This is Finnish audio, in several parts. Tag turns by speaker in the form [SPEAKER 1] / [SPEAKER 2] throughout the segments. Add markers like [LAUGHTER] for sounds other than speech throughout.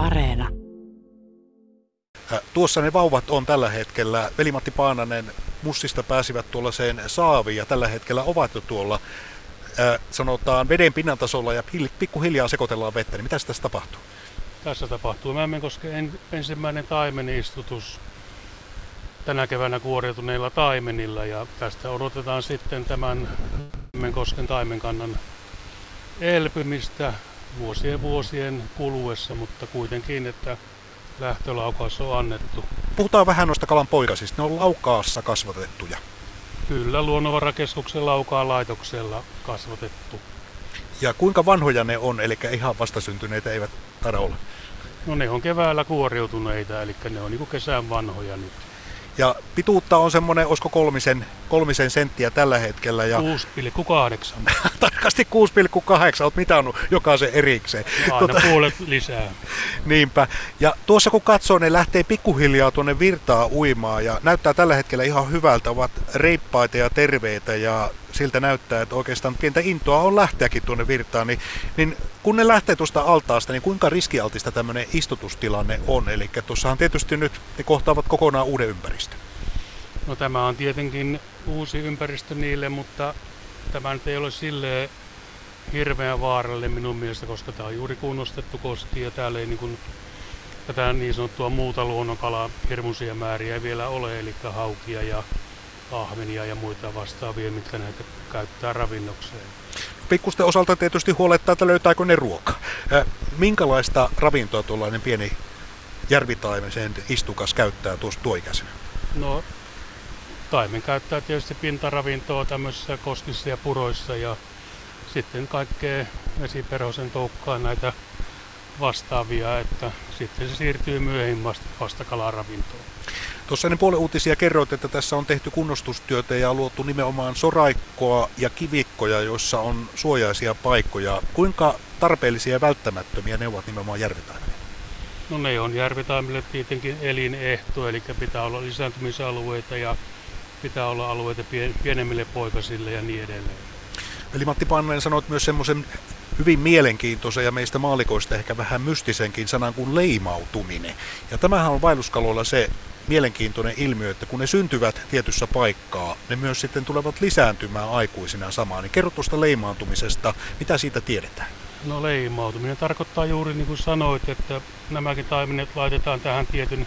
[SPEAKER 1] Areena.
[SPEAKER 2] Tuossa ne vauvat on tällä hetkellä. Velimatti Paananen Mussista pääsivät tuollaiseen saaviin ja tällä hetkellä ovat jo tuolla sanotaan veden pinnan tasolla ja pikkuhiljaa sekoitellaan vettä. Niin mitä tässä tapahtuu?
[SPEAKER 3] Tässä tapahtuu Mämmenkosken ensimmäinen taimenistutus tänä keväänä kuoriutuneilla taimenilla ja tästä odotetaan sitten tämän Mämmenkosken taimenkannan elpymistä vuosien vuosien kuluessa, mutta kuitenkin, että lähtölaukaus on annettu.
[SPEAKER 2] Puhutaan vähän noista kalan poikasista. Ne on laukaassa kasvatettuja.
[SPEAKER 3] Kyllä, Luonnonvarakeskuksen laukaa laitoksella kasvatettu.
[SPEAKER 2] Ja kuinka vanhoja ne on, eli ihan vastasyntyneitä eivät taida olla?
[SPEAKER 3] No ne on keväällä kuoriutuneita, eli ne on niin kesän vanhoja nyt.
[SPEAKER 2] Ja pituutta on semmoinen, olisiko kolmisen, kolmisen senttiä tällä hetkellä. Ja
[SPEAKER 3] 6,8. [LAUGHS]
[SPEAKER 2] Tarkasti 6,8, olet mitannut jokaisen erikseen.
[SPEAKER 3] Aina tuota, puolet lisää. [LAUGHS]
[SPEAKER 2] Niinpä. Ja tuossa kun katsoo, ne lähtee pikkuhiljaa tuonne virtaa uimaan ja näyttää tällä hetkellä ihan hyvältä, ovat reippaita ja terveitä ja siltä näyttää, että oikeastaan pientä intoa on lähteäkin tuonne virtaan, niin, niin kun ne lähtee tuosta altaasta, niin kuinka riskialtista tämmöinen istutustilanne on? Eli tuossahan tietysti nyt ne kohtaavat kokonaan uuden ympäristön.
[SPEAKER 3] No tämä on tietenkin uusi ympäristö niille, mutta tämä nyt ei ole silleen hirveän vaarallinen minun mielestä, koska tämä on juuri kunnostettu koski ja täällä ei niin kuin tätä niin sanottua muuta luonnonkalaa hirmuisia määriä vielä ole, eli haukia ja ahvenia ja muita vastaavia, mitkä näitä käyttää ravinnokseen.
[SPEAKER 2] Pikkusten osalta tietysti huolettaa, että löytääkö ne ruoka. Minkälaista ravintoa tuollainen pieni järvitaimisen istukas käyttää tuossa tuoikäisenä?
[SPEAKER 3] No, taimen käyttää tietysti pintaravintoa tämmöisissä koskissa ja puroissa ja sitten kaikkea vesiperhosen toukkaan näitä vastaavia, että sitten se siirtyy myöhemmin vasta, vasta kalaravintoon.
[SPEAKER 2] Tuossa ennen puolen uutisia kerroit, että tässä on tehty kunnostustyötä ja luotu nimenomaan soraikkoa ja kivikkoja, joissa on suojaisia paikkoja. Kuinka tarpeellisia ja välttämättömiä ne ovat nimenomaan järvitaimille?
[SPEAKER 3] No ne on järvitaimille tietenkin elinehto, eli pitää olla lisääntymisalueita ja pitää olla alueita pienemmille poikasille ja niin edelleen.
[SPEAKER 2] Eli Matti Pannanen sanoit myös semmoisen hyvin mielenkiintoisen ja meistä maalikoista ehkä vähän mystisenkin sanan kuin leimautuminen. Ja tämähän on vaelluskaloilla se mielenkiintoinen ilmiö, että kun ne syntyvät tietyssä paikkaa, ne myös sitten tulevat lisääntymään aikuisina samaan. Niin kerro tuosta leimaantumisesta, mitä siitä tiedetään?
[SPEAKER 3] No leimautuminen tarkoittaa juuri niin kuin sanoit, että nämäkin taimenet laitetaan tähän tietyn,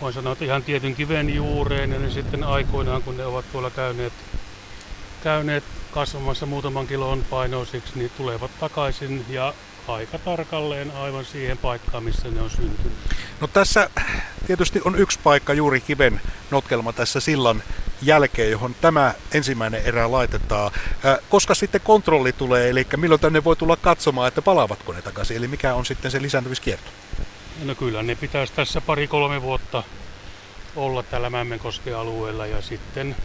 [SPEAKER 3] voin sanoa, että ihan tietyn kiven juureen ja ne sitten aikoinaan, kun ne ovat tuolla käyneet, käyneet kasvamassa muutaman kilon painoisiksi, niin tulevat takaisin ja aika tarkalleen aivan siihen paikkaan, missä ne on syntynyt.
[SPEAKER 2] No tässä tietysti on yksi paikka juuri kiven notkelma tässä sillan jälkeen, johon tämä ensimmäinen erä laitetaan. Koska sitten kontrolli tulee, eli milloin tänne voi tulla katsomaan, että palaavatko ne takaisin, eli mikä on sitten se lisääntymiskierto?
[SPEAKER 3] No kyllä ne pitäisi tässä pari-kolme vuotta olla tällä Mämmenkosken alueella ja sitten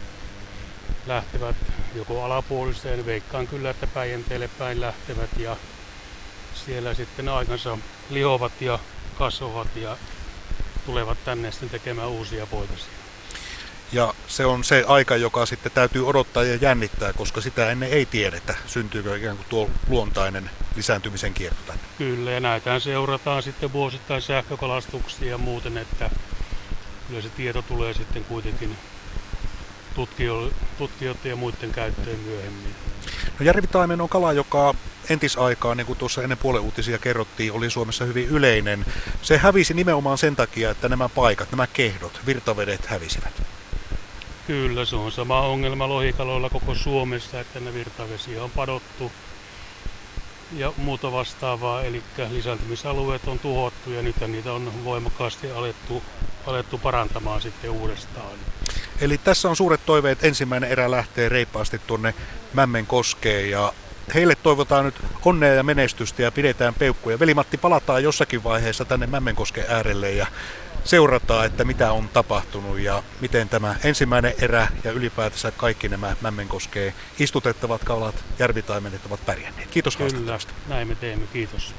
[SPEAKER 3] lähtevät joko alapuoliseen, veikkaan kyllä, että Päijänteelle päin lähtevät ja siellä sitten aikansa lihovat ja kasvavat ja tulevat tänne sitten tekemään uusia poikasia.
[SPEAKER 2] Ja se on se aika, joka sitten täytyy odottaa ja jännittää, koska sitä ennen ei tiedetä, syntyykö ikään kuin tuo luontainen lisääntymisen kierto tänne.
[SPEAKER 3] Kyllä, ja näitä seurataan sitten vuosittain sähkökalastuksia ja muuten, että kyllä se tieto tulee sitten kuitenkin tutkijoiden ja muiden käyttöön myöhemmin.
[SPEAKER 2] No järvitaimen on kala, joka entisaikaan, niin kuin tuossa ennen puolen uutisia kerrottiin, oli Suomessa hyvin yleinen. Se hävisi nimenomaan sen takia, että nämä paikat, nämä kehdot, virtavedet hävisivät.
[SPEAKER 3] Kyllä, se on sama ongelma lohikaloilla koko Suomessa, että ne virtavesiä on padottu ja muuta vastaavaa, eli lisääntymisalueet on tuhottu ja nyt niitä on voimakkaasti alettu, alettu parantamaan sitten uudestaan.
[SPEAKER 2] Eli tässä on suuret toiveet. Ensimmäinen erä lähtee reippaasti tuonne Mämmen koskeen ja heille toivotaan nyt onnea ja menestystä ja pidetään peukkuja. Veli-Matti, palataan jossakin vaiheessa tänne Mämmenkosken äärelle ja seurataan, että mitä on tapahtunut ja miten tämä ensimmäinen erä ja ylipäätänsä kaikki nämä Mämmenkoskeen istutettavat kalat, järvitaimenet ovat pärjänneet. Kiitos
[SPEAKER 3] Kyllä, näin me teemme. Kiitos.